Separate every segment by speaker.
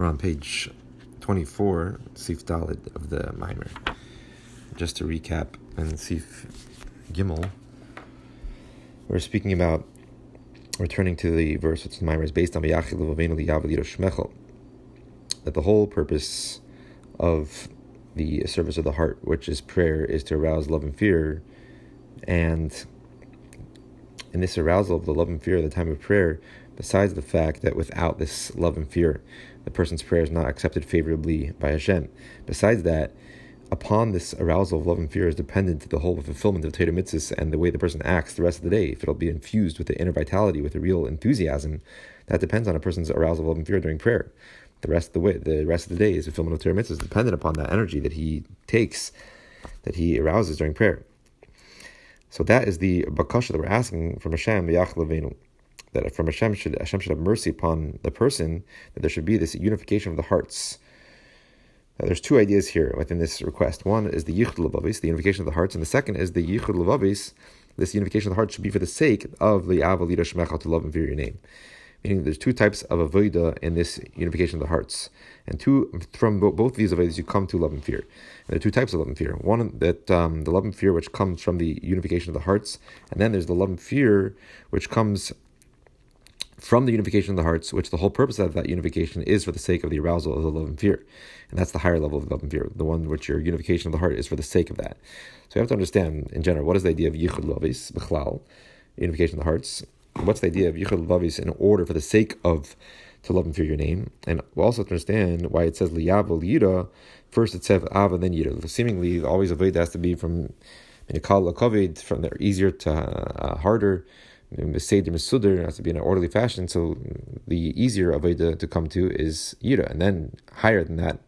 Speaker 1: We're on page 24, Sif Dalid of the Mimer. Just to recap, and Sif Gimel, we're speaking about returning to the verse which the Mimer is based on that the whole purpose of the service of the heart, which is prayer, is to arouse love and fear. And in this arousal of the love and fear at the time of prayer, besides the fact that without this love and fear, the person's prayer is not accepted favorably by Hashem. Besides that, upon this arousal of love and fear is dependent the whole fulfillment of Torah mitzvahs and the way the person acts the rest of the day. If it'll be infused with the inner vitality, with a real enthusiasm, that depends on a person's arousal of love and fear during prayer. The rest of the way, the rest of the day is fulfillment of Torah mitzvahs dependent upon that energy that he takes, that he arouses during prayer. So that is the bakasha that we're asking from Hashem, Levenu that from Hashem should Hashem should have mercy upon the person, that there should be this unification of the hearts. Now, there's two ideas here within this request. One is the yichud levavis, the unification of the hearts, and the second is the yichud levavis. This unification of the hearts should be for the sake of the avalida shmecha to love and fear your name. Meaning, there's two types of avodah in this unification of the hearts, and two from both of these avodas you come to love and fear. And there are two types of love and fear. One that um, the love and fear which comes from the unification of the hearts, and then there's the love and fear which comes from the unification of the hearts, which the whole purpose of that unification is for the sake of the arousal of the love and fear. And that's the higher level of love and fear, the one which your unification of the heart is for the sake of that. So you have to understand, in general, what is the idea of yichud lavis, b'chlal, unification of the hearts? What's the idea of yichud lavis in order for the sake of to love and fear your name? And we'll also understand why it says liyavo liyira, first it says ava, then yira. Seemingly, always a has to be from minikal kovid, from there easier to uh, harder Seder Mesudr has to be in an orderly fashion. So the easier Avodah to come to is Yira, and then higher than that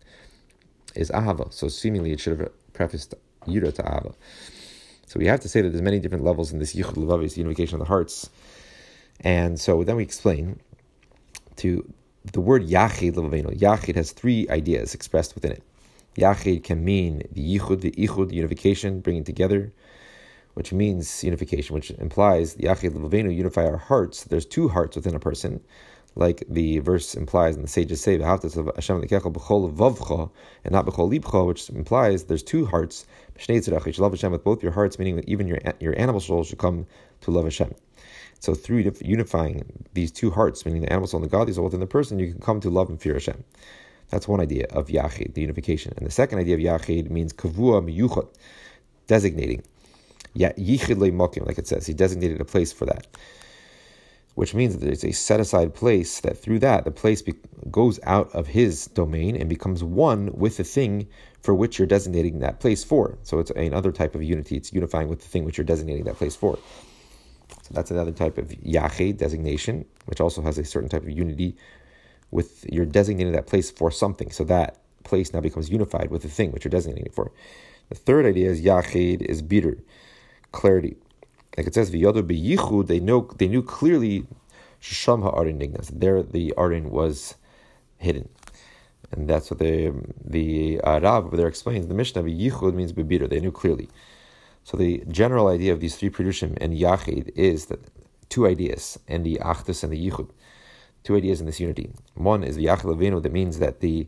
Speaker 1: is Ahava. So seemingly it should have prefaced Yira to Ahava. So we have to say that there's many different levels in this Yichud Levavis, unification of the hearts. And so then we explain to the word Yachid Levaveno. Yachid has three ideas expressed within it. Yachid can mean the Yichud, the Ichud, unification, bringing together which means unification, which implies the Yachid Levenu unify our hearts. There's two hearts within a person, like the verse implies, and the sages say, "V'havtas of Hashem vavcha," and not b'chol libcha, which implies there's two hearts. Should love Hashem with both your hearts, meaning that even your your animal soul should come to love Hashem. So through unifying these two hearts, meaning the animal soul and the godly soul within the person, you can come to love and fear Hashem. That's one idea of Yachid, the unification. And the second idea of Yachid means kavua miyuchot, designating. Yeah, yichid mokim, like it says, he designated a place for that, which means that there's a set aside place that through that the place be- goes out of his domain and becomes one with the thing for which you're designating that place for. So it's another type of unity. It's unifying with the thing which you're designating that place for. So that's another type of yachid designation, which also has a certain type of unity with you're designating that place for something. So that place now becomes unified with the thing which you're designating it for. The third idea is yachid is bitter clarity. Like it says, "V'yodu beyichud," they know they knew clearly sham ha'arin. There, the arin was hidden, and that's what the the uh, Rav over there explains. The Mishnah yichud means bebira. They knew clearly. So the general idea of these three produshim and yachid is that two ideas, and the achdus and the yichud, two ideas in this unity. One is the yachid levenu that means that the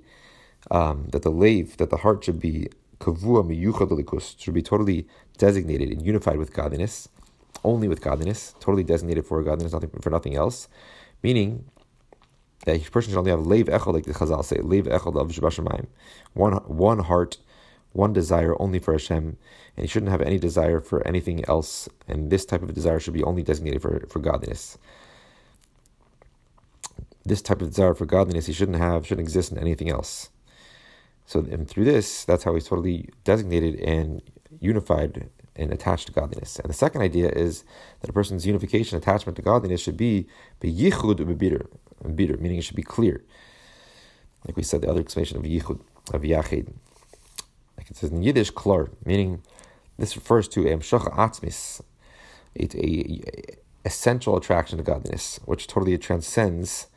Speaker 1: um, that the lave, that the heart should be kavua miyuchad should be totally designated and unified with godliness, only with godliness, totally designated for godliness, nothing for nothing else. Meaning that a person should only have leiv echad, like the Chazal say, leiv echad of one one heart, one desire only for Hashem, and he shouldn't have any desire for anything else. And this type of desire should be only designated for, for godliness. This type of desire for godliness he shouldn't have, shouldn't exist in anything else. So, and through this, that's how he's totally designated and unified and attached to godliness. And the second idea is that a person's unification, attachment to godliness should be yichud bebitter, bitter, meaning it should be clear. Like we said, the other explanation of yichud, of yachid. Like it says in Yiddish, klar, meaning this refers to emshach atzmis, it's a, essential attraction to godliness, which totally transcends,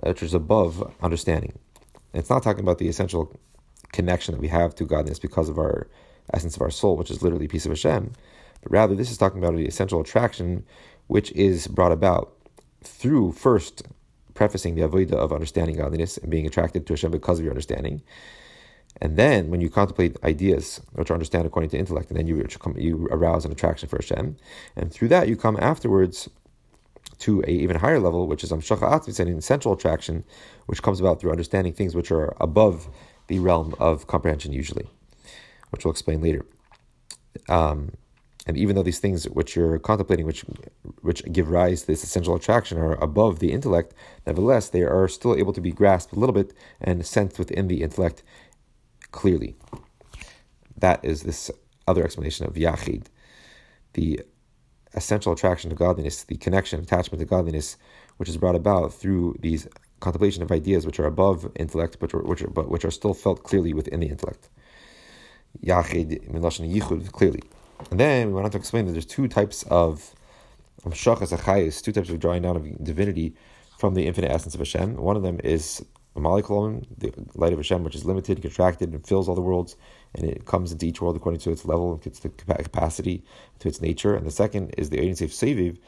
Speaker 1: which is above understanding. And it's not talking about the essential connection that we have to godliness because of our essence of our soul, which is literally a piece of Hashem, but rather this is talking about the essential attraction which is brought about through first prefacing the avodah of understanding godliness and being attracted to Hashem because of your understanding. And then when you contemplate ideas which are understand according to intellect, and then you, you arouse an attraction for Hashem. And through that, you come afterwards to a even higher level, which is um, Amshacha Atvis, an essential attraction, which comes about through understanding things which are above the realm of comprehension usually, which we'll explain later. Um, and even though these things which you're contemplating, which which give rise to this essential attraction, are above the intellect, nevertheless they are still able to be grasped a little bit and sensed within the intellect clearly. That is this other explanation of Yachid, the essential attraction to godliness, the connection, attachment to godliness, which is brought about through these contemplation of ideas which are above intellect, but which are, but which are still felt clearly within the intellect. Yachid, Milashon Yichud, clearly. And then we went on to explain that there's two types of Shachas Achayis, two types of drawing down of divinity from the infinite essence of Hashem. One of them is Malikulam, the light of Hashem, which is limited, contracted, and fills all the worlds, and it comes into each world according to its level, and its capacity, to its nature. And the second is the agency of Seviv,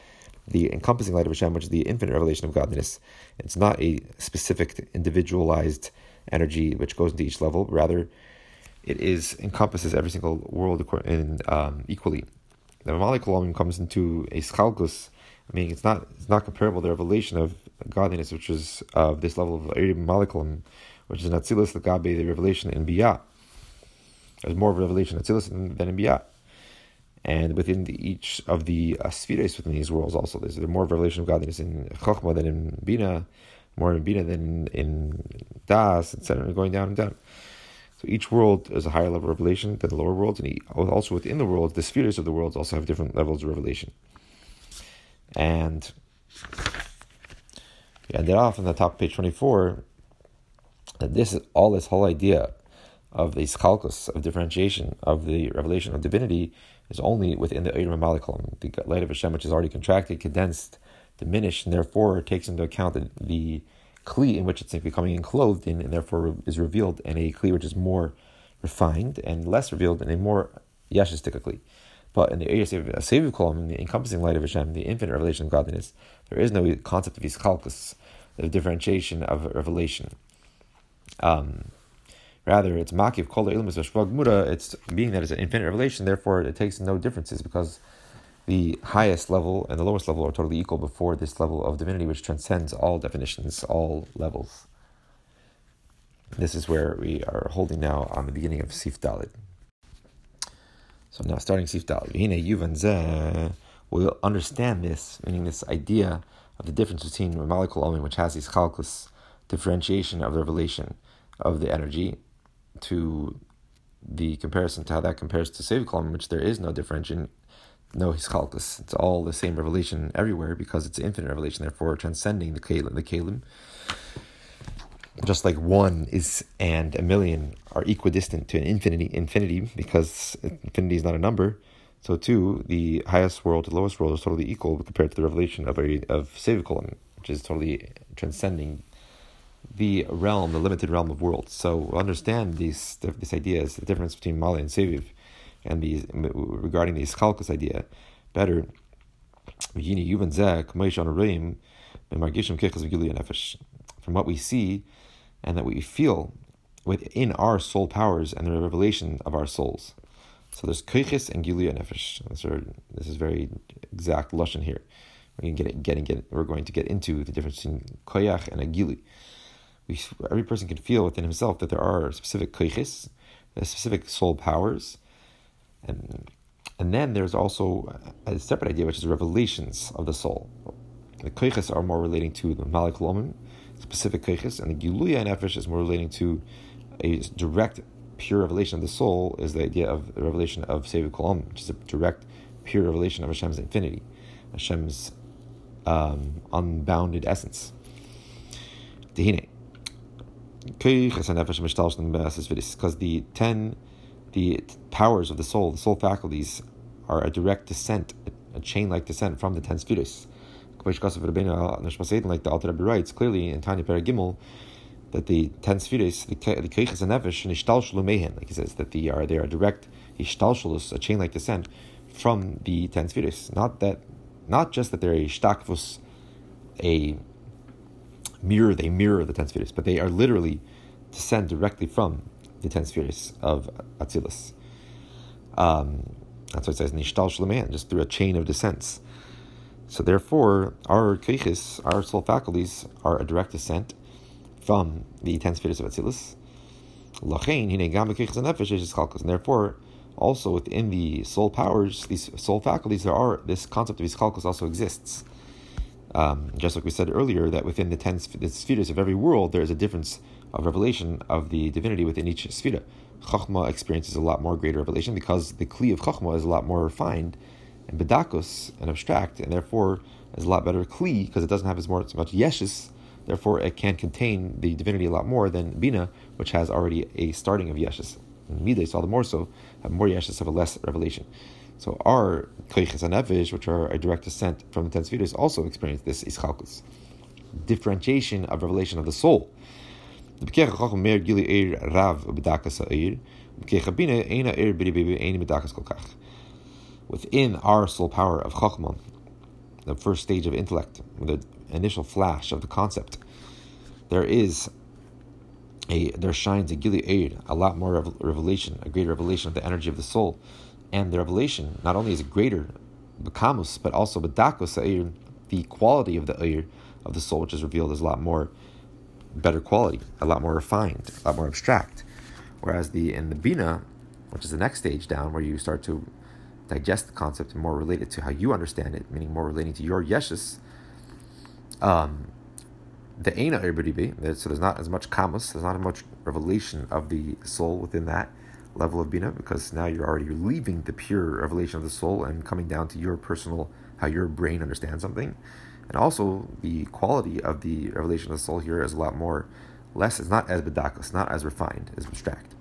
Speaker 1: the encompassing light of Hashem, which is the infinite revelation of godliness. It's not a specific, individualized energy which goes into each level. Rather, it is encompasses every single world in, um, equally. The Malikulam comes into a schalkus, meaning it's not it's not comparable to the revelation of godliness, which is of this level of Malikulam, which is an Atzilus Lagabe, the revelation in Biyah. There's more of a revelation in Atzilus than in Biyah and within the, each of the uh, spheres within these worlds also there's there's more revelation of godliness in Chokhmah than in Bina, more in Bina than in, in Das, etc. Going down and down. So each world is a higher level of revelation than the lower worlds, and also within the worlds, the spheres of the worlds also have different levels of revelation. And we ended off on the top page twenty four. That this is all this whole idea of the chalkus of differentiation of the revelation of divinity is only within the Eirim Malikulam, the light of Hashem, which is already contracted, condensed, diminished, and therefore takes into account the, the Kli in which it's becoming enclosed in, and therefore is revealed in a Kli which is more refined and less revealed in a more Yeshistic Kli. But in the Seviv column, in the encompassing light of Hashem, the infinite revelation of godliness, there is no concept of Ischalkus, the differentiation of revelation. Um, Rather, it's makiv kol ilmus v'shvag It's being that it's an infinite revelation, therefore it takes no differences because the highest level and the lowest level are totally equal before this level of divinity, which transcends all definitions, all levels. This is where we are holding now on the beginning of Sif Dalid. So now starting Sif Dalid. We'll understand this, meaning this idea of the difference between Malikul Omen, which has these chalkus differentiation of the revelation of the energy, to the comparison to how that compares to Sev Kolom, which there is no differentiation, no Hischalkus. It's all the same revelation everywhere because it's infinite revelation, therefore transcending the Kalim. The Kalim. Just like one is and a million are equidistant to an infinity, infinity because infinity is not a number. So too, the highest world, to lowest world is totally equal compared to the revelation of a of Sev Kolom, which is totally transcending the realm, the limited realm of worlds. So understand these this idea is the difference between Mali and Seviv, and the regarding the Ischalkus idea better. From what we see and that we feel within our soul powers and the revelation of our souls. So there's koiches and giluya nefesh. This is very exact lashon here. We're going to get, getting get, we're going to get into the difference between koyach and a gili we, every person can feel within himself that there are specific koiches, specific soul powers, and and then there's also a separate idea which is revelations of the soul. The koiches are more relating to the malik lomim, specific koiches, and the giluya nefesh is more relating to a direct, pure revelation of the soul. Is the idea of the revelation of sevi kolom, which is a direct, pure revelation of Hashem's infinity, Hashem's um, unbounded essence. Tehine because the ten, the powers of the soul, the soul faculties, are a direct descent, a chain-like descent from the ten spheres. Like the Alter Rebbe writes clearly in Tanya Paragimel that the ten spheres, the keiches and nefesh, nishtalshlu mehen, like he says that they are they are direct ishtalshulus, a chain-like descent from the ten spheres. Not that, not just that they're a shtakvus, a mirror, they mirror the ten spheres, but they are literally descend directly from the ten spheres of Atzilus. Um, that's why it says Nishtal Shleman, just through a chain of descents. So therefore, our keiches, our soul faculties, are a direct descent from the ten spheres of Atzilus. And therefore, also within the soul powers, these soul faculties, there are this concept of iskalkus also exists. Um, just like we said earlier, that within the ten the spheres of every world, there is a difference of revelation of the divinity within each sphere. Chachma experiences a lot more greater revelation because the kli of Chachma is a lot more refined and bedakus and abstract, and therefore is a lot better kli because it doesn't have as, as much yeshus. Therefore, it can contain the divinity a lot more than bina, which has already a starting of yeshus. And midas, all the more so, have more yeshus, have a less revelation. So our koiches and which are a direct descent from the ten also experience this ischalkus, differentiation of revelation of the soul. Within our soul power of Chachma, the first stage of intellect, the initial flash of the concept, there is a there shines a gili a lot more revelation, a greater revelation of the energy of the soul, and the revelation not only is greater, bekamus, but also bedakos the quality of the air of the soul, which is revealed, is a lot more better quality, a lot more refined, a lot more abstract. Whereas the in the bina, which is the next stage down, where you start to digest the concept and more related to how you understand it, meaning more relating to your yeshus. Um, the Aina be so there's not as much kamus, there's not as much revelation of the soul within that level of bina, because now you're already leaving the pure revelation of the soul and coming down to your personal how your brain understands something, and also the quality of the revelation of the soul here is a lot more less. It's not as bedakas, not as refined, as abstract.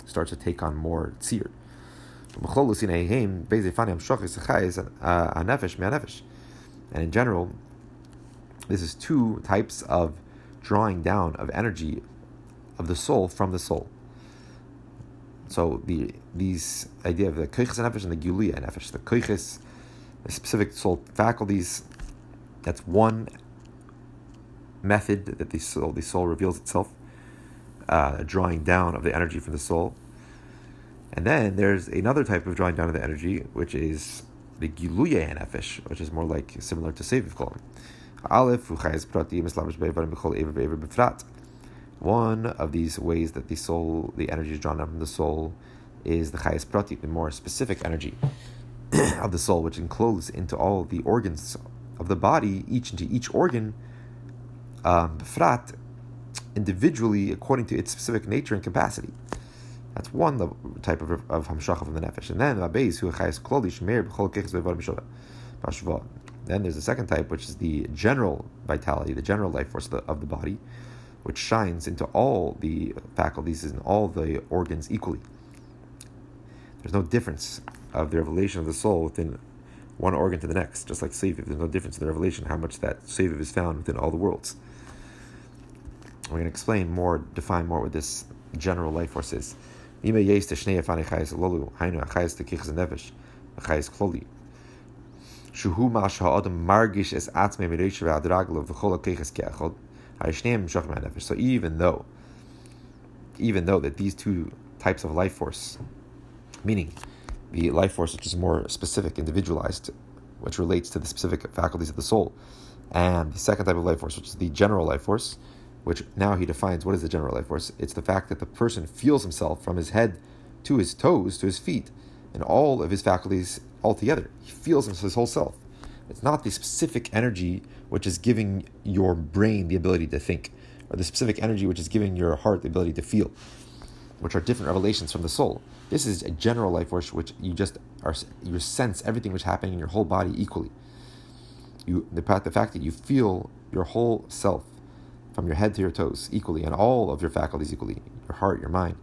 Speaker 1: It starts to take on more tzir. And in general, this is two types of drawing down of energy of the soul from the soul. So the these idea of the koiches nefesh and the gulia nefesh, the koiches, the specific soul faculties, that's one method that the soul the soul reveals itself, uh, drawing down of the energy from the soul. And then there's another type of drawing down of the energy, which is the giluya and nefesh, which is more like similar to seviv kolam. Aleph One of these ways that the soul, the energy is drawn out from the soul, is the chayes prati, the more specific energy of the soul, which encloses into all the organs of the body, each into each organ, um, befrat, individually according to its specific nature and capacity. That's one type of, of hamshacha from the nefesh. And then abeis who chayes kloli shmeir b'chol then there's a second type, which is the general vitality, the general life force of the, of the body, which shines into all the faculties and all the organs equally. There's no difference of the revelation of the soul within one organ to the next, just like Seviv. There's no difference in the revelation how much that Seviv is found within all the worlds. We're going to explain more, define more what this general life force is. Shuhu Masha Adam Margish as Atzme Mereisha Adragla of the Keachod. So even though, even though that these two types of life force, meaning the life force which is more specific, individualized, which relates to the specific faculties of the soul, and the second type of life force, which is the general life force, which now he defines what is the general life force. It's the fact that the person feels himself from his head to his toes to his feet, and all of his faculties altogether. He feels his whole self. It's not the specific energy which is giving your brain the ability to think, or the specific energy which is giving your heart the ability to feel, which are different revelations from the soul. This is a general life force which you just are you sense everything which is happening in your whole body equally. You the, the fact that you feel your whole self from your head to your toes equally and all of your faculties equally, your heart, your mind.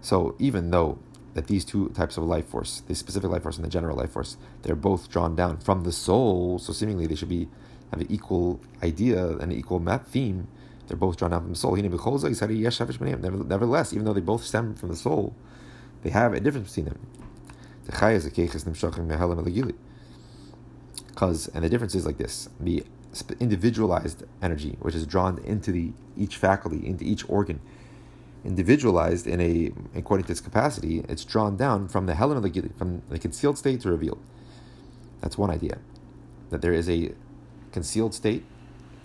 Speaker 1: So even though that these two types of life force, the specific life force and the general life force, they're both drawn down from the soul. So seemingly they should be have an equal idea, and an equal map theme. They're both drawn out from the soul. Nevertheless, even though they both stem from the soul, they have a difference between them. Because and the difference is like this: the individualized energy, which is drawn into the each faculty, into each organ. Individualized in a according to its capacity, it's drawn down from the helen of the from the concealed state to revealed. That's one idea. That there is a concealed state,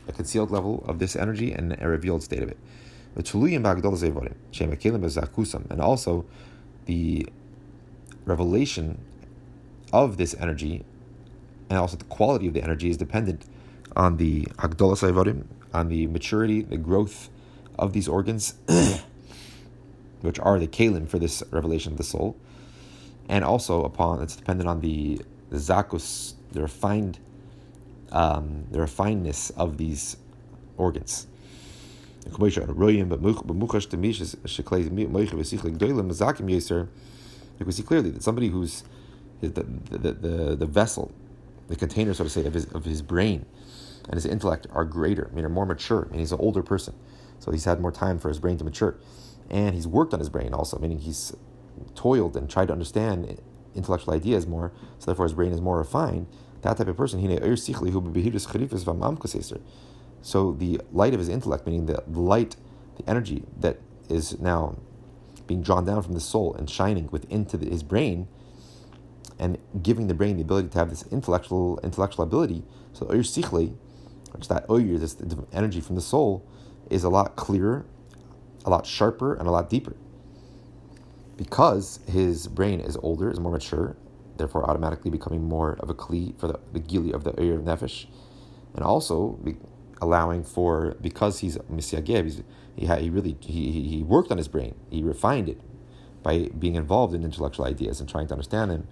Speaker 1: a concealed level of this energy, and a revealed state of it. And also the revelation of this energy and also the quality of the energy is dependent on the Ayvarim, on the maturity, the growth of these organs, which are the kalim for this revelation of the soul, and also upon it's dependent on the zakus, the refined, um, the refinedness of these organs. We see clearly that somebody who's the, the, the, the vessel the container, so to say, of his, of his brain and his intellect are greater, I mean, are more mature. I mean, he's an older person, so he's had more time for his brain to mature, and he's worked on his brain also, meaning he's toiled and tried to understand intellectual ideas more, so therefore his brain is more refined. That type of person, so the light of his intellect, meaning the light, the energy that is now being drawn down from the soul and shining within to his brain, and giving the brain the ability to have this intellectual intellectual ability. So oyr sichle, which that oyr, this energy from the soul, is a lot clearer, a lot sharper, and a lot deeper. Because his brain is older, is more mature, therefore automatically becoming more of a kli for the, the gili of the of nefesh, and also be, allowing for because he's misyagev, he's, he he really he, he worked on his brain, he refined it by being involved in intellectual ideas and trying to understand them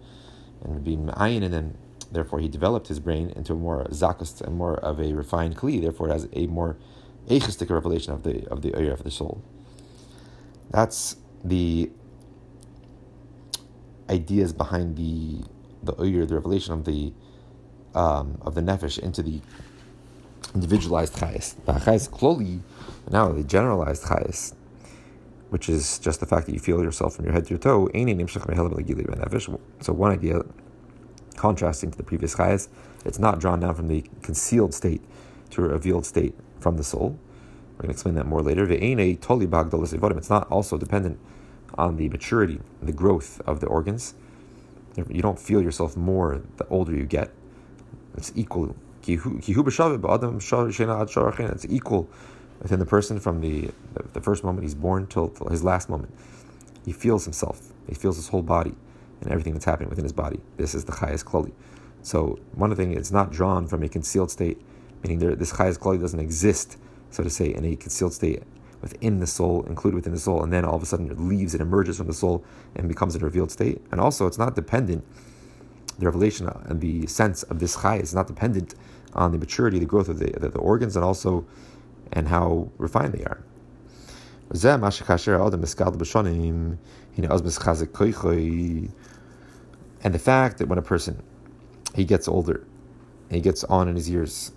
Speaker 1: and being ma'ayin in him. Therefore, he developed his brain into a more zakust and more of a refined kli. Therefore, it has a more echistic revelation of the of the area of the soul. That's the ideas behind the the oyir, the revelation of the um, of the nefesh into the individualized chayas. The chayas kloli, now the generalized chayas, which is just the fact that you feel yourself from your head to your toe. So one idea, contrasting to the previous chayas, it's not drawn down from the concealed state to a revealed state from the soul. We're going to explain that more later. It's not also dependent on the maturity, the growth of the organs. You don't feel yourself more the older you get. It's equal. It's equal within the person from the, the, first moment he's born till, till, his last moment. He feels himself. He feels his whole body and everything that's happening within his body. This is the highest klali. So one thing it's not drawn from a concealed state, meaning there, this highest klali doesn't exist, so to say, in a concealed state within the soul, included within the soul, and then all of a sudden it leaves, it emerges from the soul and becomes a revealed state. And also, it's not dependent. The revelation and the sense of this chai is not dependent on the maturity, the growth of the, the, the organs, and also and how refined they are. And the fact that when a person he gets older, he gets on in his years,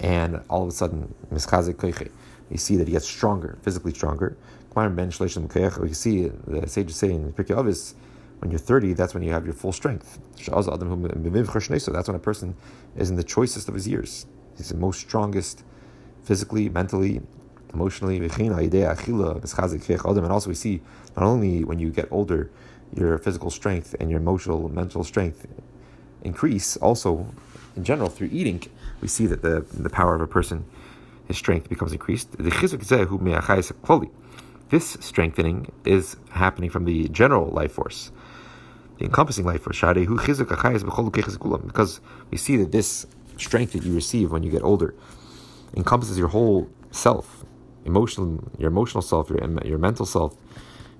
Speaker 1: and all of a sudden you see that he gets stronger, physically stronger. We see the sages say in Pirkei Avos, when you're 30, that's when you have your full strength. So that's when a person is in the choicest of his years. He's the most strongest physically, mentally, emotionally, and also we see not only when you get older, your physical strength and your emotional, mental strength increase, also in general through eating, we see that the, the power of a person, his strength becomes increased. This strengthening is happening from the general life force, the encompassing life force, because we see that this strength that you receive when you get older encompasses your whole self, emotional, your emotional self, your your mental self,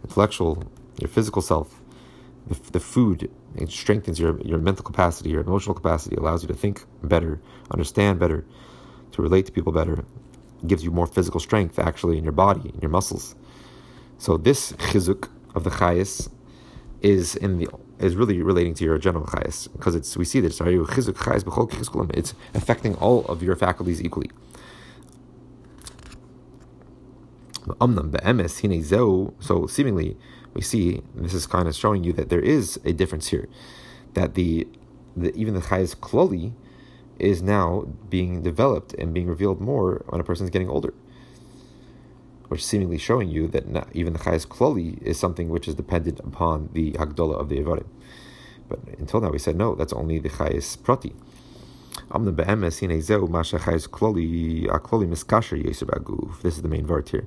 Speaker 1: intellectual, your physical self. The, the food it strengthens your your mental capacity, your emotional capacity, allows you to think better, understand better, to relate to people better, gives you more physical strength actually in your body, in your muscles. So this chizuk of the chayas is in the is really relating to your general chayas because it's we see this chizuk it's affecting all of your faculties equally. So seemingly, we see this is kind of showing you that there is a difference here, that the, the even the chayes kloli is now being developed and being revealed more when a person is getting older. Which seemingly showing you that not, even the Chayas Kloli is something which is dependent upon the Hagdola of the Evarim. But until now we said no, that's only the Chayas Prati. This is the main word here.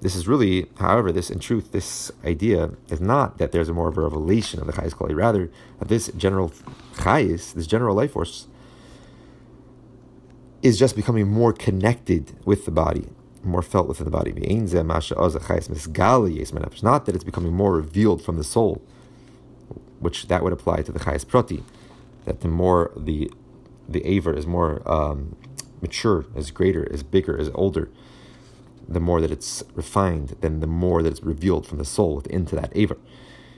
Speaker 1: This is really, however, this in truth, this idea is not that there's a more of a revelation of the Chayas Klali, rather that this general Chayas, this general life force, is just becoming more connected with the body, more felt within the body. Not that it's becoming more revealed from the soul, which that would apply to the Chayas Prati, that the more the the aver is more um, mature, is greater, is bigger, is older, the more that it's refined, then the more that it's revealed from the soul into that aver.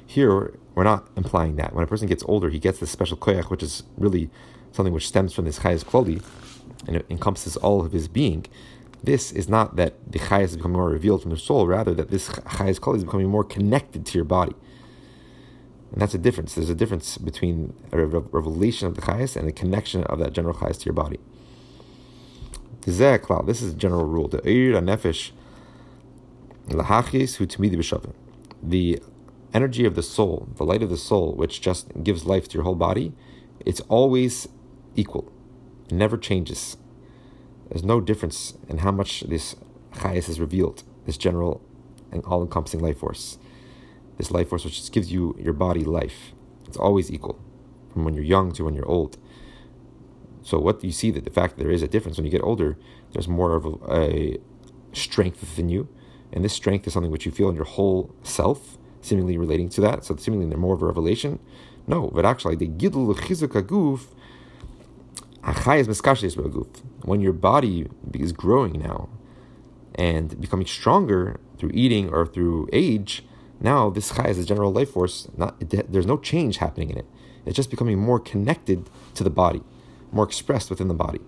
Speaker 1: Here, we're not implying that. When a person gets older, he gets this special koyach, which is really something which stems from this chayas kloli, and it encompasses all of his being. This is not that the chayas is becoming more revealed from the soul, rather that this chayas kloli is becoming more connected to your body. And that's a difference. There's a difference between a revelation of the chayas and the connection of that general chayas to your body. This is a general rule. The nefesh The energy of the soul, the light of the soul, which just gives life to your whole body, it's always equal. It never changes. There's no difference in how much this chayas is revealed, this general and all encompassing life force. This life force which just gives you your body life. It's always equal, from when you're young to when you're old. So what you see that the fact that there is a difference when you get older, there's more of a, a strength within you, and this strength is something which you feel in your whole self, seemingly relating to that. So seemingly they're more of a revelation. No, but actually the gidul chizuk aguf when your body is growing now and becoming stronger through eating or through age, now this chai is a general life force. Not there's no change happening in it. It's just becoming more connected to the body more expressed within the body.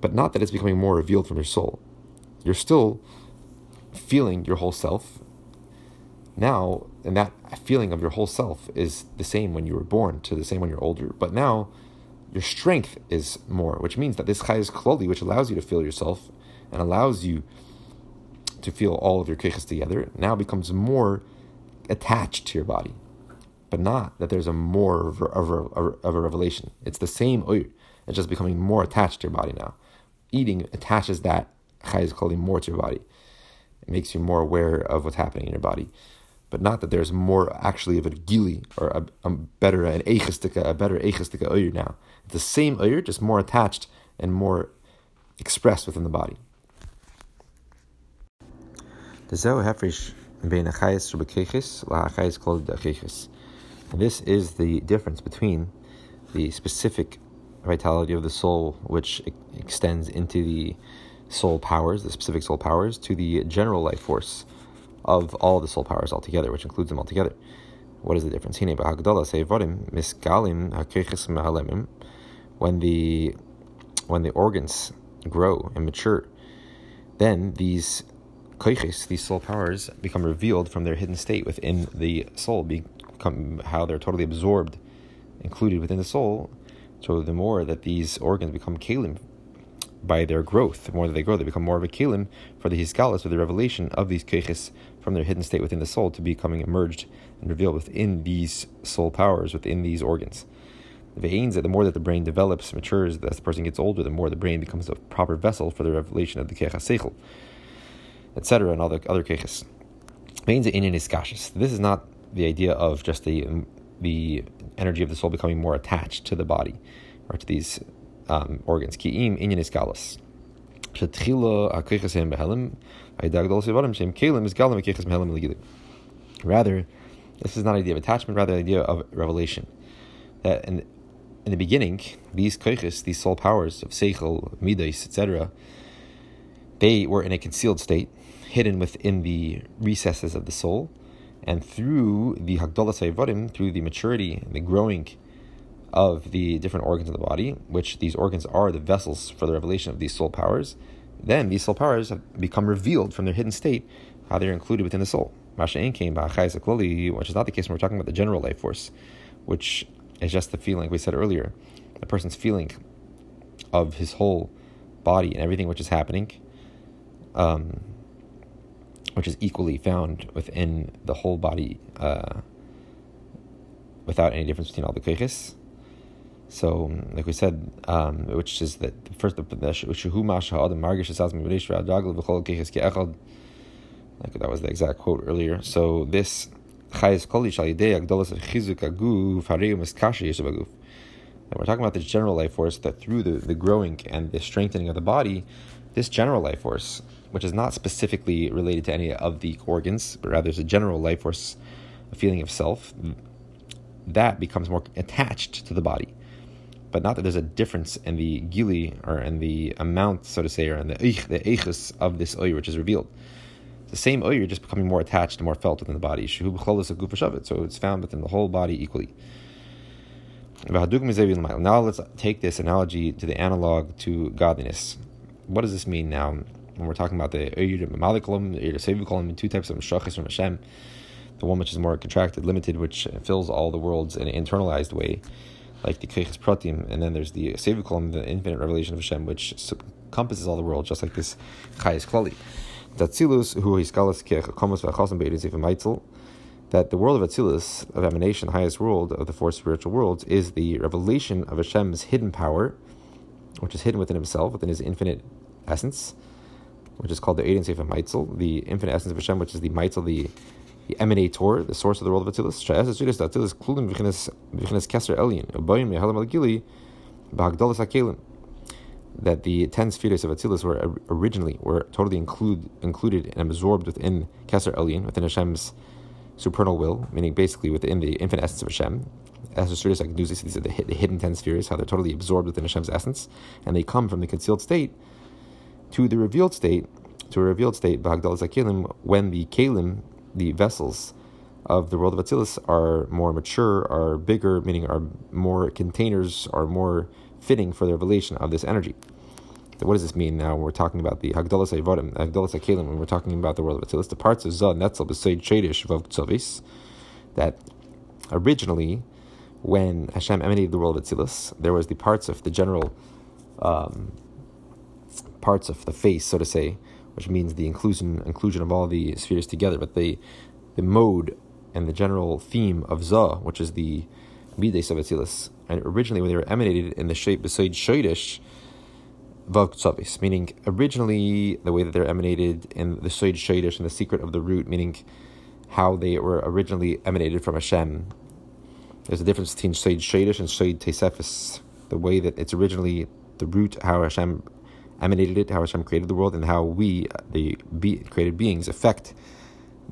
Speaker 1: But not that it's becoming more revealed from your soul. You're still feeling your whole self. Now, and that feeling of your whole self is the same when you were born to the same when you're older. But now, your strength is more, which means that this chai is kloli, which allows you to feel yourself and allows you to feel all of your keiches together, now becomes more attached to your body. But not that there's a more of a, of a, revelation. It's the same oir. It's just becoming more attached to your body now. Eating attaches that chayz kali more to your body. It makes you more aware of what's happening in your body. But not that there's more actually of a gili or a, a better an echistika, a better echistika oir now. It's the same oir, just more attached and more expressed within the body. This is the difference between the specific vitality of the soul, which extends into the soul powers, the specific soul powers, to the general life force of all the soul powers altogether, which includes them altogether. What is the difference? When the when the organs grow and mature, then these koiches, these soul powers, become revealed from their hidden state within the soul, become how they're totally absorbed, included within the soul, so the more that these organs become kalim by their growth, the more that they grow, they become more of a kalim for the hisgalis, for the revelation of these keches from their hidden state within the soul to becoming emerged and revealed within these soul powers, within these organs. The veins that the more that the brain develops, matures, as the person gets older, the more the brain becomes a proper vessel for the revelation of the kecha seichel, etc., and all the other keches. Veins in This is not the idea of just the the energy of the soul becoming more attached to the body or to these um, organs. Ki'im inyan iskalos. Rather, this is not an idea of attachment, rather an idea of revelation. That in, in the beginning, these koiches, these soul powers of seichel, midas, etc., they were in a concealed state, hidden within the recesses of the soul, and through the Hagdalah through the maturity and the growing of the different organs of the body, which these organs are the vessels for the revelation of these soul powers, then these soul powers have become revealed from their hidden state, how they're included within the soul. Came by which is not the case when we're talking about the general life force, which is just the feeling we said earlier. The person's feeling of his whole body and everything which is happening, um, which is equally found within the whole body uh, without any difference between all the keiches. So, like we said, um, which is that the first the like that was the exact quote earlier. So this chayes koli shal yidei agdolas chizuk aguf hariyum eskashi yeshav aguf. And we're talking about this general life force that through the, the growing and the strengthening of the body, this general life force, which is not specifically related to any of the organs, but rather is a general life force, a feeling of self, that becomes more attached to the body. But not that there's a difference in the gili or in the amount, so to say, or in the eich, the eichus of this oil which is revealed. The same oil just becoming more attached and more felt within the body. So it's found within the whole body equally. Now let's take this analogy to the analog to godliness. What does this mean now when we're talking about the Eyir Malikulam, the Eyir two types of Meshachis from Hashem? The one which is more contracted, limited, which fills all the worlds in an internalized way, like the Keiches Pratim, and then there's the Sevikulam, the infinite revelation of Hashem, which encompasses all the world, just like this Chayes Klali. Datzilus, who is Galas Kech, Komos Vachasim Beidin Sefer Meitzel, that the world of Atzilus, of emanation, the highest world of the four spiritual worlds, is the revelation of Hashem's hidden power, which is hidden within himself, within his infinite essence, which is called the Eden Sefer Meitzel, the infinite essence of Hashem, which is the Meitzel, the emanator, the source of the world of Atzilus. Sha'es Atzilus, Atzilus, Klulim, Vichines Keser Elyon, Ubayim, Yehalam Al-Gili, Bahagdalas HaKelim that the ten spheres of Atzilus were originally were totally include, included and absorbed within Keser Elyon, within Hashem's supernal will, meaning basically within the infinite essence of Hashem. As like these are the, the hidden ten spheres, how they're totally absorbed within Hashem's essence, and they come from the concealed state to the revealed state, to a revealed state, Bahagdal Zakilim, when the Kalim, the vessels of the world of Atzilus, are more mature, are bigger, meaning are more containers, are more fitting for the revelation of this energy. So What does this mean now? We're talking about the Hagdalas Ayvadim, Hagdalas Akalim, when we're talking about the world of Atzilus, the parts of Zah, Netzel, Besaid, Shadish, Vav that originally, when Hashem emanated the world of Atzilus, there was the parts of the general um, parts of the face, so to say, which means the inclusion inclusion of all the spheres together, but the the mode and the general theme of Zah, which is the Mides of and originally when they were emanated in the shape beside Shoidish, Vav meaning originally the way that they're emanated in the Soid Shoidish and the secret of the root, meaning how they were originally emanated from Hashem. There's a difference between Soid Shoidish and Soid Tesefis, the way that it's originally the root, how Hashem emanated it, how Hashem created the world, and how we, the be, created beings, affect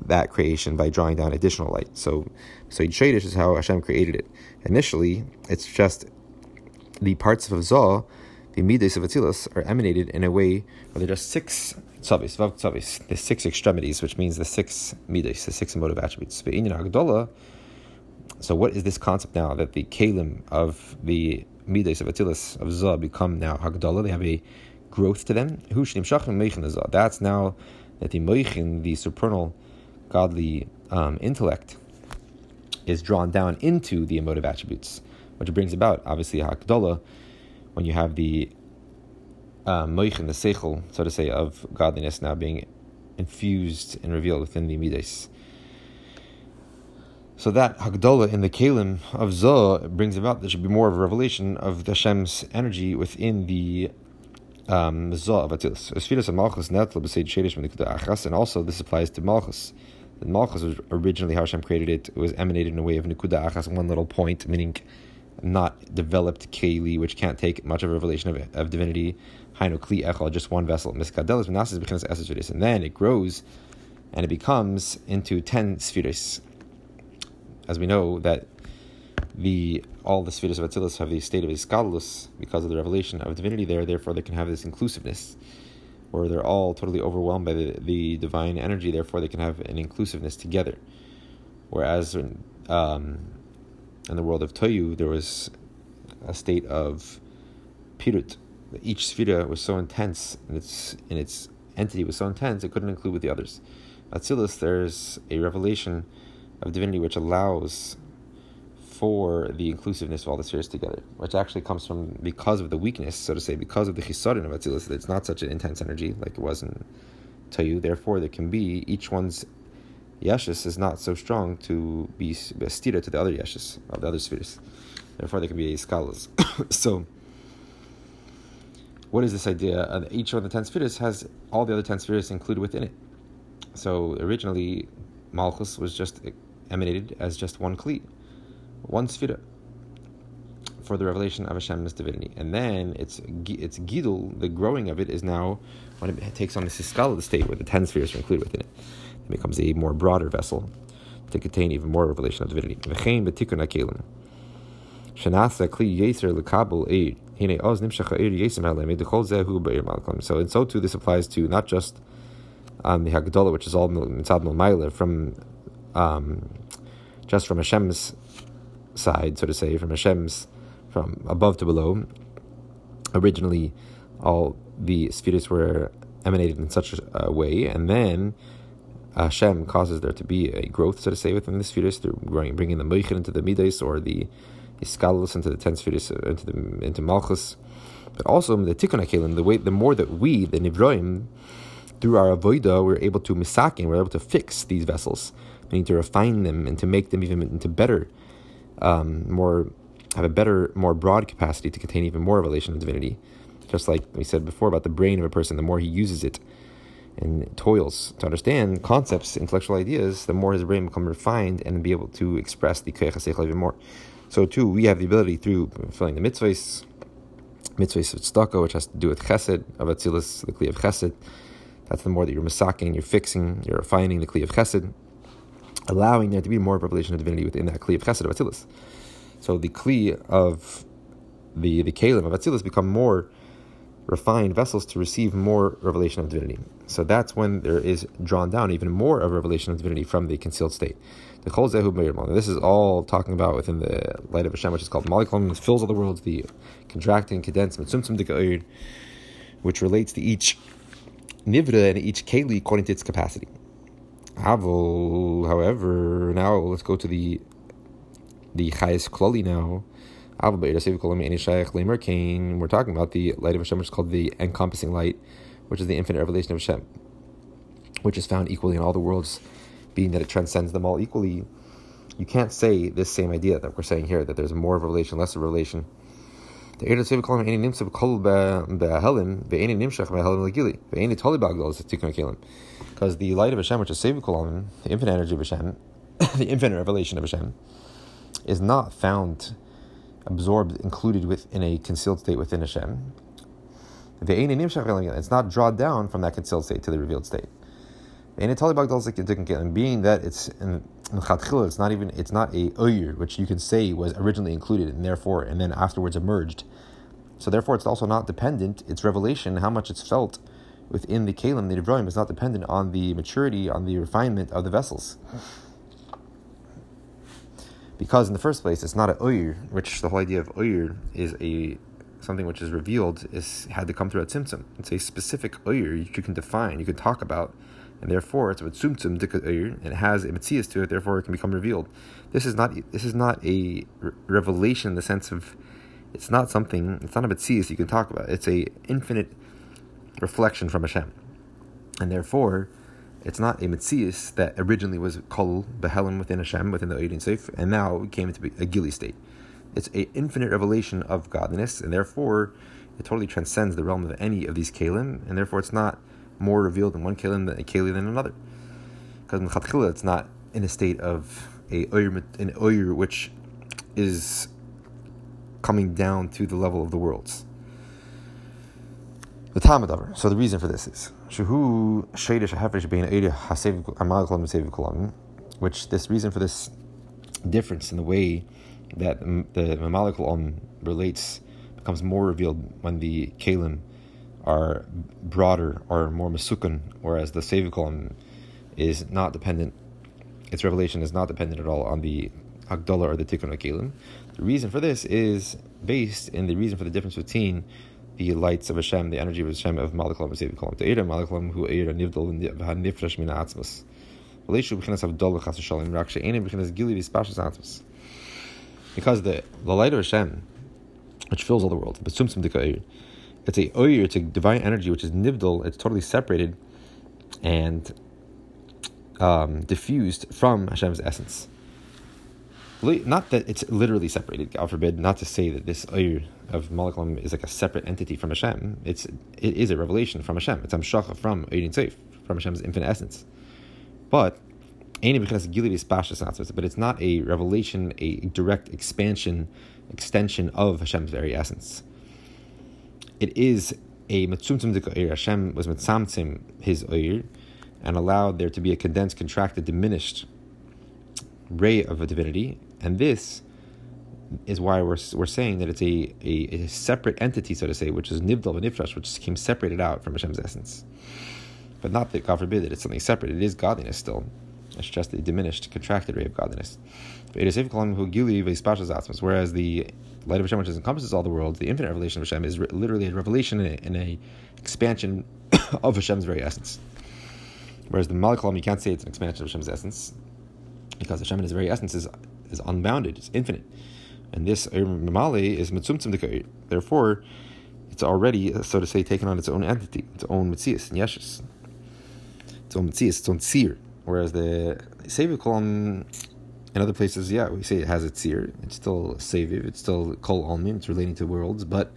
Speaker 1: that creation by drawing down additional light. So, so Shadish is how Hashem created it. Initially, it's just the parts of Zah, the midas of Atzilus, are emanated in a way where they're just six tzavis, vav tzavis, the six extremities, which means the six midas, the six emotive attributes. So what is this concept now that the kalim of the midas of Atzilus of Zah become now Hagdola? They have a growth to them. That's now that the moichin, the supernal godly um, intellect is drawn down into the emotive attributes, which brings about obviously hakdola when you have the um, moich the seichel, so to say, of godliness now being infused and revealed within the midas. So that Hagdola in the Kalim of Zoh brings about there should be more of a revelation of the Hashem's energy within the um, of Atilus. And also this applies to Malchus. The Malchus was originally how Hashem created it. It was emanated in a way of Nikuda Achas, one little point, meaning not developed Keli, which can't take much of a revelation of, of divinity. Hainu Kli Echal, just one vessel. Miskadelis Menasis becomes Esesudis. And then it grows and it becomes into 10 spheres. As we know that the all the spheres of Atzilus have the state of Iskadlus because of the revelation of divinity there, therefore they can have this inclusiveness or they're all totally overwhelmed by the, the divine energy, therefore they can have an inclusiveness together. Whereas in, um, in the world of Toyu, there was a state of pirut. Each sphera was so intense, and its in its entity was so intense, it couldn't include with the others. Atzilus, there's a revelation of divinity which allows for the inclusiveness of all the spheres together, which actually comes from because of the weakness, so to say, because of the chisaron of Atzilus, that it's not such an intense energy like it was in Tayu. Therefore, there can be each one's yeshus is not so strong to be stira to the other yeshus of the other spheres. Therefore, there can be skalas. so, what is this idea? Each one of the ten spheres has all the other ten spheres included within it. So originally, Malchus was just emanated as just one kli, one sphere for the revelation of Hashem's divinity, and then it's it's gidul, the growing of it is now when it takes on this the state where the ten spheres are included within it. It becomes a more broader vessel to contain even more revelation of divinity. So in so too, this applies to not just um, the Hagdolah, which is all mitzad Maila, from um, just from Hashem's side, so to say, from Hashem's from above to below. Originally, all the spheres were emanated in such a way, and then Hashem causes there to be a growth, so to say, within the spheres through bringing the moichin into the midas or the Iskalus into the ten spheres, uh, into the into Malchus, but also the Tikkun Akelim, the way the more that we, the Nivroim, through our avoida, we're able to misakin, we're able to fix these vessels, need to refine them and to make them even into better, um, more have a better, more broad capacity to contain even more revelation of divinity. Just like we said before about the brain of a person, the more he uses it and toils to understand concepts, intellectual ideas, the more his brain become refined and be able to express the koyach even more. So too, we have the ability through fulfilling the mitzvahs, mitzvahs of tzedakah, which has to do with chesed, of atzilus, the kli of chesed. That's the more that you're masaking, you're fixing, you're refining the kli of chesed, allowing there to be more revelation of divinity within that kli of chesed of atzilus. So the kli of the the kalim of atzilus become more refined vessels to receive more revelation of divinity. So that's when there is drawn down even more of revelation of divinity from the concealed state. The Chol Zehu This is all talking about within the light of Hashem, which is called Malikom, which fills all the worlds, the contracting, condensed, Mitzumtzum Dika'ir, which relates to each Nivra and each Keli according to its capacity. Avol, however, now let's go to the the Chayes Kloli now. We're talking about the light of Hashem, which is called the encompassing light, which is the infinite revelation of Hashem, which is found equally in all the worlds, being that it transcends them all equally. You can't say this same idea that we're saying here, that there's more of a revelation, less of a revelation. Because the light of Hashem, which is Sevi Kolam, the infinite energy of Hashem, the infinite revelation of Hashem, is not found absorbed, included within a concealed state within Hashem. It's not drawn down from that concealed state to the revealed state. And being that it's in it's not even it's not a oyur which you can say was originally included and therefore and then afterwards emerged. So therefore, it's also not dependent. Its revelation, how much it's felt within the kalim, the Devroim, is not dependent on the maturity, on the refinement of the vessels because in the first place it's not an oyur, which the whole idea of oyur is a something which is revealed is had to come through a tzimtzum. It's a specific oyur you can define, you can talk about, and therefore it's a and it has a mitzias to it. Therefore, it can become revealed. This is not this is not a revelation in the sense of it's not something. It's not a mitzias you can talk about. It's a infinite reflection from Hashem, and therefore it's not a Metzias that originally was Kol Behelim within Hashem, within the Oedin Seif, and now it came into be a Gili state. It's an infinite revelation of godliness, and therefore it totally transcends the realm of any of these Kalim, and therefore it's not more revealed in one Kalim than another. Because in Chatchila, it's not in a state of a Oyr, an Oyr which is coming down to the level of the worlds. The Tamadavar. So the reason for this is Shahu Shadish Hafrish being which this reason for this difference in the way that the Mamalakal relates becomes more revealed when the Kalim are broader or more Masukan, whereas the Sevikal is not dependent, its revelation is not dependent at all on the Hagdala or the Tikkun Kalim. The reason for this is based in the reason for the difference between the lights of Hashem, the energy of Hashem of Malachlam Sevi Kolam. Teira Malachlam hu Eira Nivdal v'hanifresh min atzmas. V'leishu b'chinas avdol chas because the, the light of Hashem, which fills all the world, it's a oyer, it's a divine energy which is nibdal, it's totally separated and um, diffused from Hashem's essence. Not that it's literally separated, God forbid, not to say that this oyer of Malaklam is like a separate entity from Hashem. It's it is a revelation from Hashem. It's Amshacha from Eirin Seif, from Hashem's infinite essence. But but it's not a revelation, a direct expansion, extension of Hashem's very essence. It is a matzumtzum dika Hashem was mitzamtzim his oir and allowed there to be a condensed, contracted, diminished ray of a divinity, and this is why we're, we're saying that it's a, a, a separate entity, so to say, which is nivdal and which came separated out from Hashem's essence. But not that, God forbid, that it's something separate. It is godliness still. It's just a diminished, contracted ray of godliness. Whereas the light of Hashem, which encompasses all the worlds, the infinite revelation of Hashem, is literally a revelation and a, expansion of Hashem's very essence. Whereas the Malakalam, you can't say it's an expansion of Hashem's essence, because Hashem in his very essence is, is unbounded, it's infinite. And this Mamali is Mitzumtzum Therefore, it's already, so to say, taken on its own entity, its own Mitzias and Yeshus, its own Mitzias, its own Seer. Whereas the Seviv column in other places, yeah, we say it has its seer. It's still Seviv, it's still Kol Almin, it's relating to worlds, but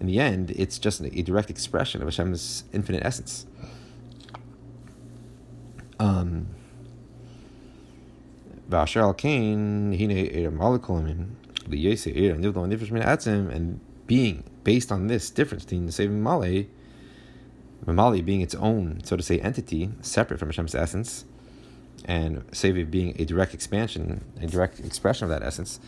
Speaker 1: in the end, it's just a direct expression of Hashem's infinite essence. Um, and being atim and being based on this difference between the Seviv Male Mamali being its own, so to say, entity, separate from Hashem's essence, and Seviv being a direct expansion, a direct expression of that essence.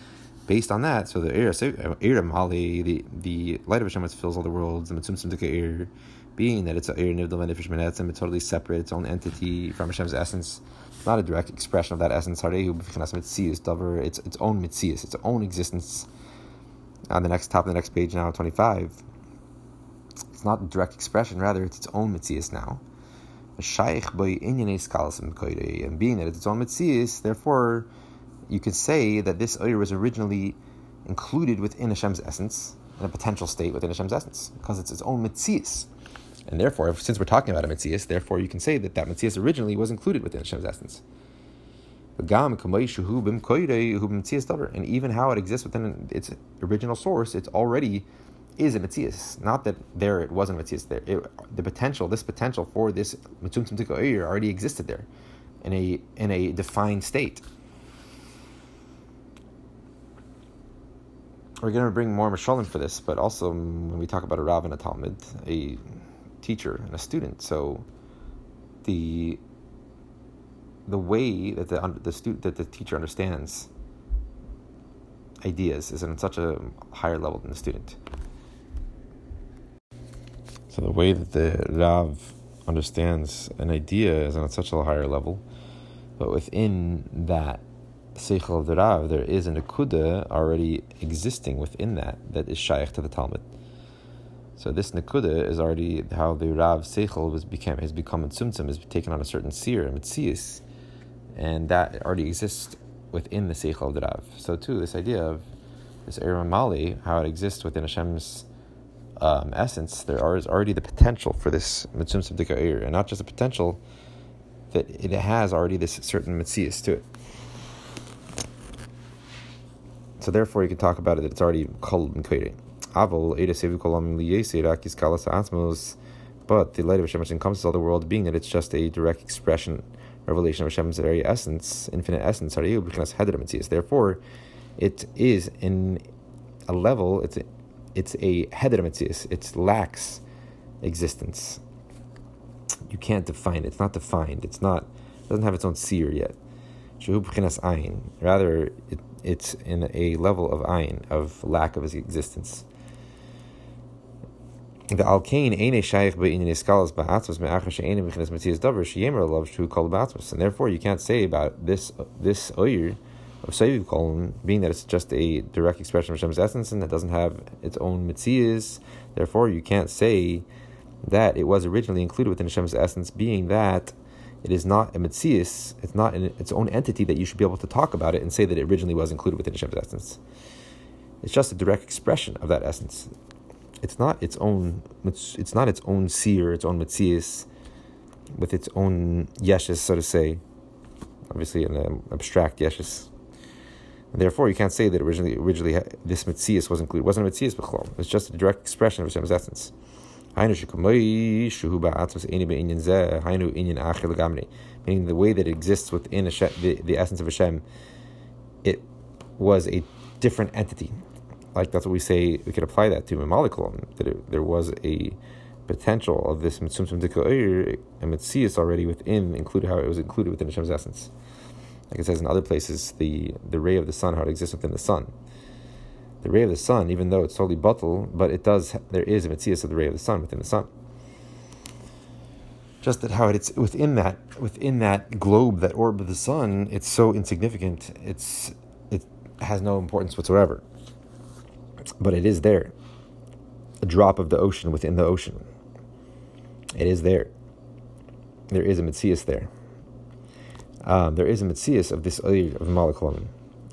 Speaker 1: Based on that, so the Ir Mamali, the the light of Hashem which fills all the worlds, the Mitzum Simtika Ir, being that it's a Ir Nivdal Nefesh Menetzim, it's totally separate, its own entity from Hashem's essence, not a direct expression of that essence. Harehu B'Fichanas Mitzias Dover, it's its own Mitzias, its own existence. On the next top of the next page now, twenty five it's not a direct expression, rather it's its own mitzias now. And being that it's own mitzias, therefore you can say that this oyer was originally included within Hashem's essence, in a potential state within Hashem's essence, because it's its own mitzias. And therefore, since we're talking about a mitzias, therefore you can say that that mitzias originally was included within Hashem's essence. And even how it exists within its original source, it's already is a Metzias. Not that there it wasn't a Metzias there. It, the potential, this potential for this Mitzum Tzimtika already existed there in a in a defined state. We're going to bring more Mashalim for this, but also when we talk about a Rav and a Talmud, a teacher and a student. So the the way that the the student that the teacher understands ideas is on such a higher level than the student. The way that the Rav understands an idea is on such a higher level, but within that Seichel of the Rav, there is an Nakuda already existing within that that is Shaykh to the Talmud. So this Nakuda is already how the Rav Seichel was became has become a Tzumtzum, has taken on a certain seer, Mitzias, and that already exists within the Seichel of the Rav. So too, this idea of this Eram Mali, how it exists within Hashem's um, essence, there is already the potential for this mitzvah sabdika and not just the potential that it has already this certain mitzias to it. So therefore, you can talk about it that it's already called mikveri. Avol but the light of Hashem which encompasses all the world, being that it's just a direct expression, revelation of Hashem's very essence, infinite essence. Therefore, it is in a level. It's it's a heder It lacks existence. You can't define it. It's not defined. It's not. It doesn't have its own seer yet. Rather, it, it's in a level of ayin of lack of existence. The alkain ene shaykh be'inyan iskalas ba'atzmas me'achar she'ene b'chinas metzias davar she'yemer alav shu kol ba'atzmas. And therefore, you can't say about this this oyer of Saviv Kolon, being that it's just a direct expression of Hashem's essence and that doesn't have its own mitzias, therefore you can't say that it was originally included within Hashem's essence, being that It is not a mitzias, it's not in its own entity that you should be able to talk about it and say that it originally was included within Hashem's essence. It's just a direct expression of that essence. It's not its own. It's not its own seer, its own mitzias, with its own yeshes, so to say. Obviously, an um, abstract yeshes. Therefore, you can't say that originally, originally uh, this mitzias was included. It wasn't a mitzias b'chlal. It's just a direct expression of Hashem's essence. Meaning the way that it exists within Hashem, the, the essence of Hashem, it was a different entity. Like that's what we say, we could apply that to Mimalikulon, that it, there was a potential of this Mitzumtzum Dikoir and Mitzias already within, included how it was included within Hashem's essence. Like it says in other places, the, the ray of the sun, how it exists within the sun the ray of the sun, even though it's totally bottle, but it does there is a mitzias of the ray of the sun within the sun. Just that how it's within that within that globe, that orb of the sun, it's so insignificant. It's it has no importance whatsoever. But it is there. A drop of the ocean within the ocean. It is there. There is a mitzias there. Um, there is a mitzias of this of the molecule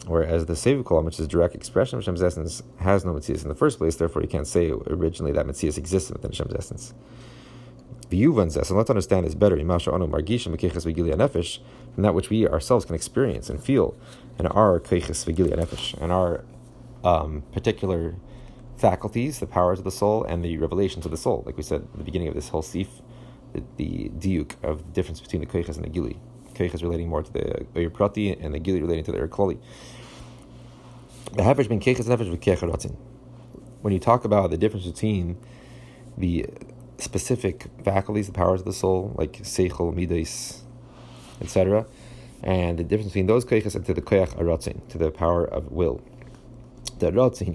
Speaker 1: Whereas the Sevu Kolam, which is direct expression of Hashem's essence, has no Metzias in the first place, therefore you can't say originally that Metzias existed within Hashem's essence. The Yuvan says, and let's understand this better, from that which we ourselves can experience and feel in our Keiches Vigilia Nefesh, and our um, particular faculties, the powers of the soul, and the revelations of the soul. Like we said at the beginning of this whole sif, the, the diuk of the difference between the Keiches and the Gili. Keiches relating more to the Oyer Prati, and the Gili relating to the Erkoli. The Hefesh ben Keches Nefesh v'Kecharatzin. When you talk about the difference between the specific faculties, the powers of the soul, like Seichel, Midas, etc., and the difference between those Keches and to the Koyach Aratzin, to the power of will. The Aratzin,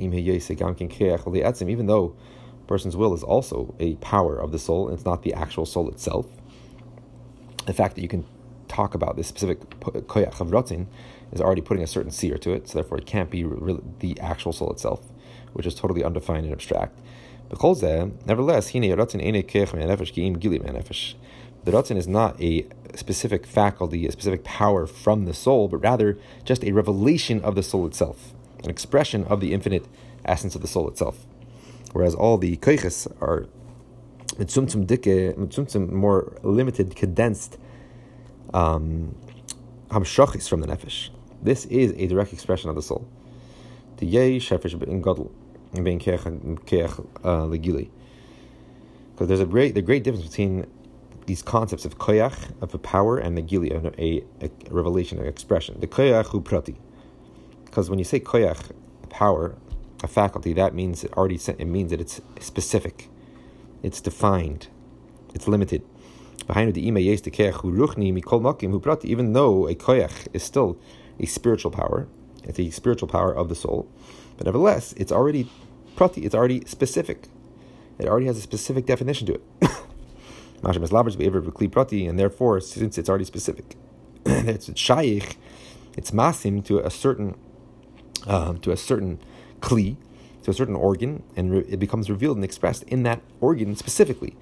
Speaker 1: even though a person's will is also a power of the soul, it's not the actual soul itself. The fact that you can talk about this specific koyach of ratzin is already putting a certain seer to it, so therefore it can't be re- the actual soul itself, which is totally undefined and abstract. Nevertheless, the ratzin is not a specific faculty, a specific power from the soul, but rather just a revelation of the soul itself, an expression of the infinite essence of the soul itself. Whereas all the koiches are more limited, condensed um, hamshachis from the nefesh. This is a direct expression of the soul. The yei shefesh in gadol in being keach uh, legili. Because there's a great the great difference between these concepts of koyach of a power and the gili of a, a, revelation, an expression. The koyach hu prati. Because when you say koyach, a power, a faculty, that means it already it means that it's specific, it's defined, it's limited even though a koyach is still a spiritual power, it's a spiritual power of the soul, but nevertheless, it's already prati, it's already specific. It already has a specific definition to it. Mashem prati and therefore, since it's already specific, it's shaykh, it's masim to a certain um, to a certain kli, to a certain organ, and re- it becomes revealed and expressed in that organ specifically.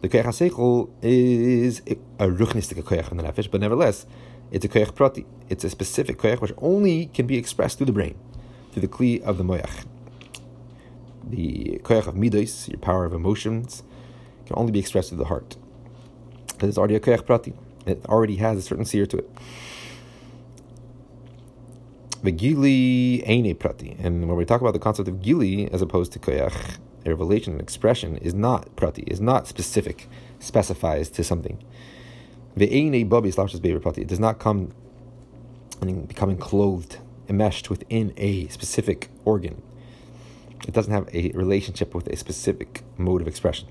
Speaker 1: The koyach haseichel is a ruchnistic koyach in the nefesh, but nevertheless, it's a koyach prati. It's a specific koyach which only can be expressed through the brain, through the kli of the moyach. The koyach of midos, your power of emotions, can only be expressed through the heart. It's already a koyach prati. It already has a certain seer to it. The gili prati. And when we talk about the concept of gili as opposed to koyach, a revelation, an expression, is not prati, is not specific, specifies to something. It does not come and become clothed, enmeshed within a specific organ. It doesn't have a relationship with a specific mode of expression.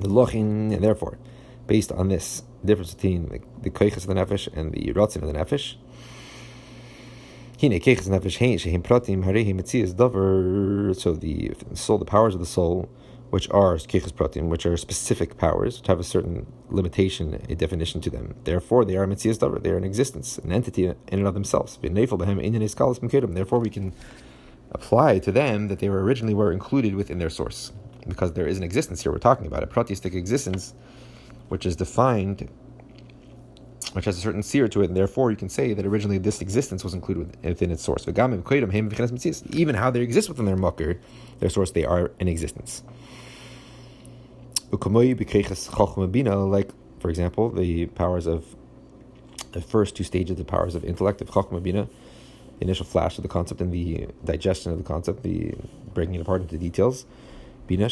Speaker 1: The lochin, and therefore, based on this difference between the, the of the nefesh and the rotzim of the nefesh, so the soul, the powers of the soul, which are keches pratim, which are specific powers, which have a certain limitation, a definition to them. Therefore, they are mitzias davar. They are an existence, an entity in and of themselves. Therefore, we can apply to them that they were originally were included within their source, because there is an existence here. We're talking about a pratistic existence, which is defined which has a certain seer to it, and therefore you can say that originally this existence was included within its source. Even how they exist within their mucker, their source, they are in existence. Like, for example, the powers of the first two stages, of the powers of intellect of Chachma Bina, initial flash of the concept and the digestion of the concept, the breaking it apart into details. Bina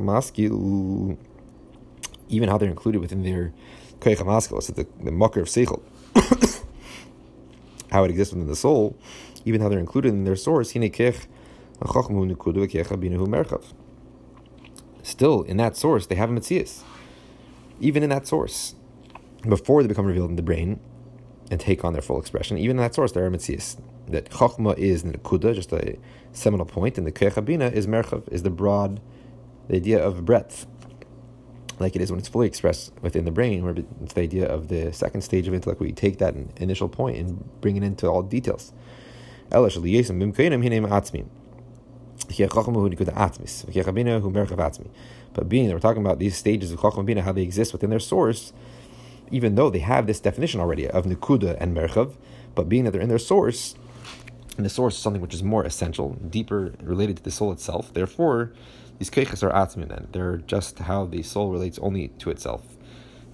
Speaker 1: Maski, even how they're included within their Koyach Maskil, the, the mucker of Seichel, how it exists within the soul, even how they're included in their source, Hine. Still, in that source, they have a Metzias. Even in that source, before they become revealed in the brain and take on their full expression, even in that source, there are Metzias. That Chachma is Nekuda, just a seminal point, and the Kechabina is Merchav, is the broad, the idea of breadth, like it is when it's fully expressed within the brain, where it's the idea of the second stage of intellect, where you take that initial point and bring it into all details. But being that we're talking about these stages of Chacham Bina, how they exist within their source, even though they have this definition already of Nikuda and Merchav, but being that they're in their source, and the source is something which is more essential, deeper related to the soul itself, therefore, these keiches are atzmin, then. They're just how the soul relates only to itself.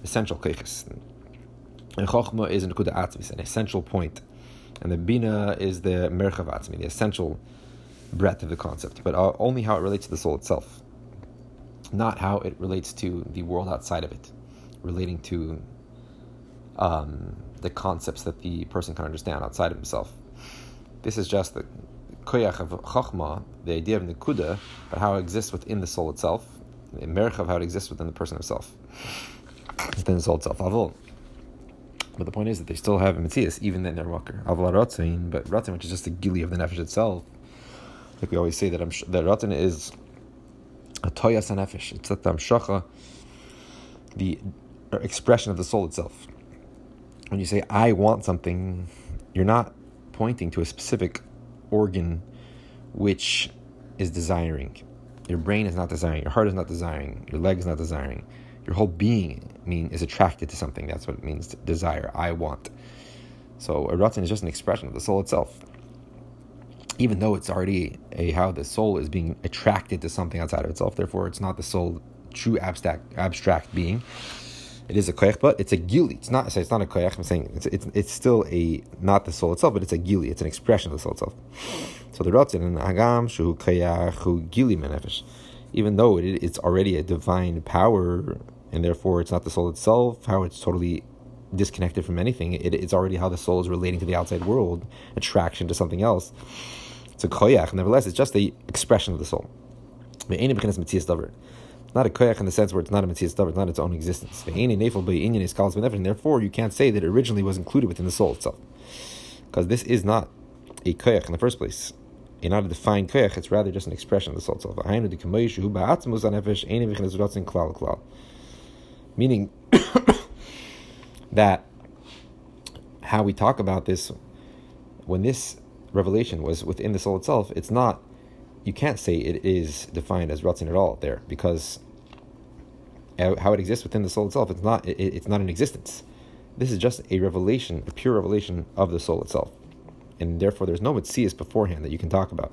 Speaker 1: Essential keiches. And Chokhmah is Nikuda atzmis, an essential point. And the Bina is the Merchav atzmi, the essential breadth of the concept, but uh, only how it relates to the soul itself, not how it relates to the world outside of it, relating to um, the concepts that the person can understand outside of himself. This is just the koyach of chachma, the idea of nikuda, but how it exists within the soul itself, the merch of how it exists within the person himself, within the soul itself. Avol. But the point is that they still have mitzias, even in their walker. Avol but ratzin, which is just the gili of the nefesh itself, like we always say that that Ratan is a toyas nefesh. It's that the amshacha, the expression of the soul itself. When you say I want something, you're not pointing to a specific organ which is desiring. Your brain is not desiring. Your heart is not desiring. Your leg is not desiring. Your whole being mean is attracted to something. That's what it means to desire. I want. So a ratan is just an expression of the soul itself even though it's already a how the soul is being attracted to something outside of itself, therefore it's not the soul true abstract abstract being. It is a koyach, but it's a gili. It's not. It's not a koyach. I'm saying it's, it's it's still a not the soul itself, but it's a gili. It's an expression of the soul itself. So the rotzin and hagam shu koyach gili menefesh, even though it, it's already a divine power, and therefore it's not the soul itself. How it's totally disconnected from anything. It, it's already how the soul is relating to the outside world, attraction to something else. It's a koyach. Nevertheless, it's just the expression of the soul. Not a koyach in the sense where it's not a mitzvah davar, it's not its own existence. Therefore, you can't say that it originally was included within the soul itself, because this is not a koyach in the first place. In order to define koyach, it's rather just an expression of the soul itself. Meaning that how we talk about this when this revelation was within the soul itself, it's not, you can't say it is defined as Ratzin at all there, because how it exists within the soul itself, it's not, it, it's not an existence. This is just a revelation, a pure revelation of the soul itself. And therefore, there's no mitzias beforehand that you can talk about.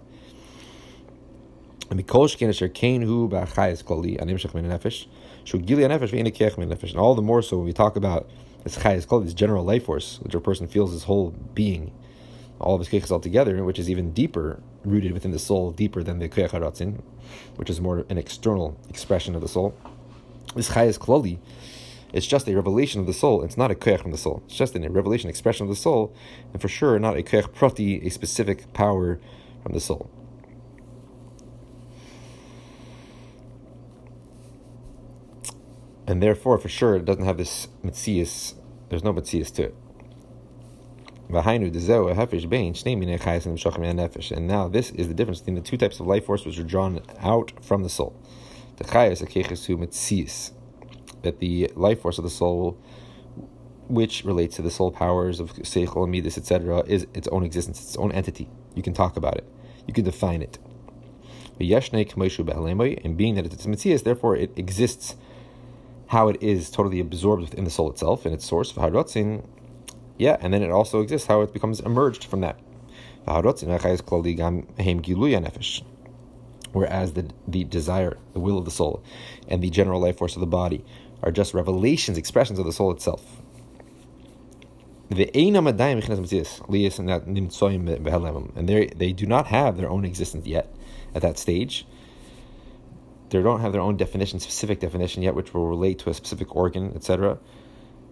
Speaker 1: And all the more so when we talk about this chayas called this general life force, which a person feels his whole being all of his keiches all together, which is even deeper rooted within the soul, deeper than the koyach haratzin, which is more an external expression of the soul. This chayas klali, it's just a revelation of the soul. It's not a koyach from the soul. It's just a revelation expression of the soul, and for sure not a koyach prati, a specific power from the soul. And therefore, for sure, it doesn't have this mitzias. There's no mitzias to it. And now this is the difference between the two types of life force which are drawn out from the soul. That the life force of the soul, which relates to the soul powers of seichel, midas, etc., is its own existence, its own entity. You can talk about it. You can define it. And being that it's mitzias, therefore it exists how it is totally absorbed within the soul itself and its source, yeah, and then it also exists how it becomes emerged from that. Whereas the, the desire, the will of the soul, and the general life force of the body are just revelations, expressions of the soul itself. And they they do not have their own existence yet at that stage. They don't have their own definition, specific definition yet, which will relate to a specific organ, etc.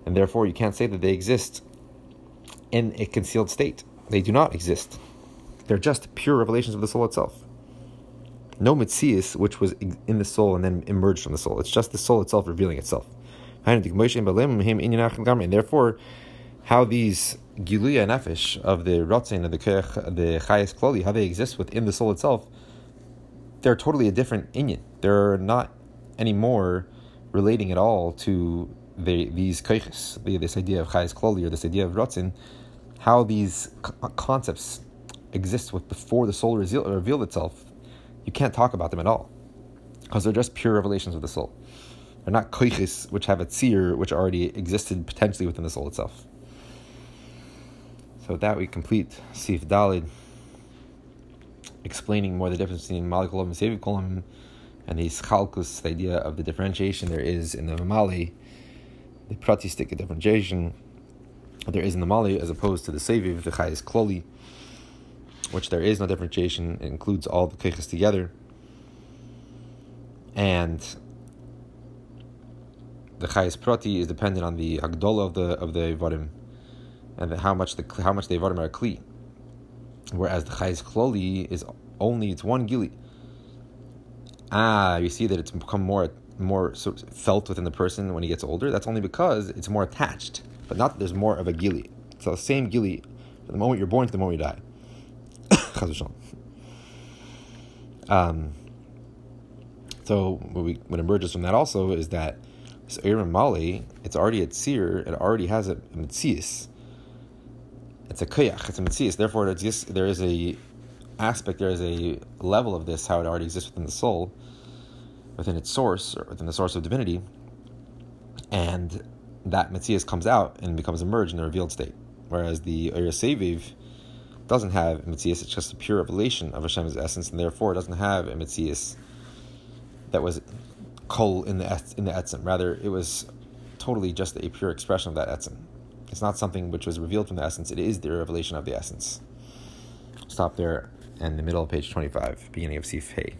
Speaker 1: And therefore, you can't say that they exist in a concealed state. They do not exist. They're just pure revelations of the soul itself. No mitzias, which was in the soul and then emerged from the soul. It's just the soul itself revealing itself. And therefore, how these giluya nefesh of the rotzin and the the chayes kloli, how they exist within the soul itself, they're totally a different inyan. They're not anymore relating at all to the, these kaiches, this idea of chayes kloli or this idea of rotzin, how these uh, concepts exist with before the soul revealed itself. You can't talk about them at all because they're just pure revelations of the soul. They're not koiches which have a tzir which already existed potentially within the soul itself. So with that we complete Sif Dalid, explaining more the difference between Malik and Sevi and the Chalkus, the idea of the differentiation there is in the Mamali, the Pratistic differentiation there is in the Mali as opposed to the Seviv, the Chayes Kloli, which there is no differentiation, it includes all the Keiches together. And the Chayes Prati is dependent on the Hagdola of the of the Varim and how much the how much the Varim are Kli. Whereas the Chayes Kloli is only it's one Gili. Ah, you see that it's become more more felt within the person when he gets older. That's only because it's more attached but not that there's more of a gili. It's the same gili from the moment you're born to the moment you die. um, so what, we, what emerges from that also is that this Aaron Mali, it's already a tzir, it already has a, a. It's a kayach, it's a mitzias. Therefore, it exists, there is a aspect, there is a level of this, how it already exists within the soul, within its source, or within the source of divinity. And that Metzias comes out and becomes emerged in the revealed state. Whereas the Seviv doesn't have Metzias, it's just a pure revelation of Hashem's essence, and therefore it doesn't have a Metzias that was kol in the in the etzim. Rather, it was totally just a pure expression of that etzim. It's not something which was revealed from the essence, it is the revelation of the essence. Stop there and the middle of page 25, beginning of Sif Hey.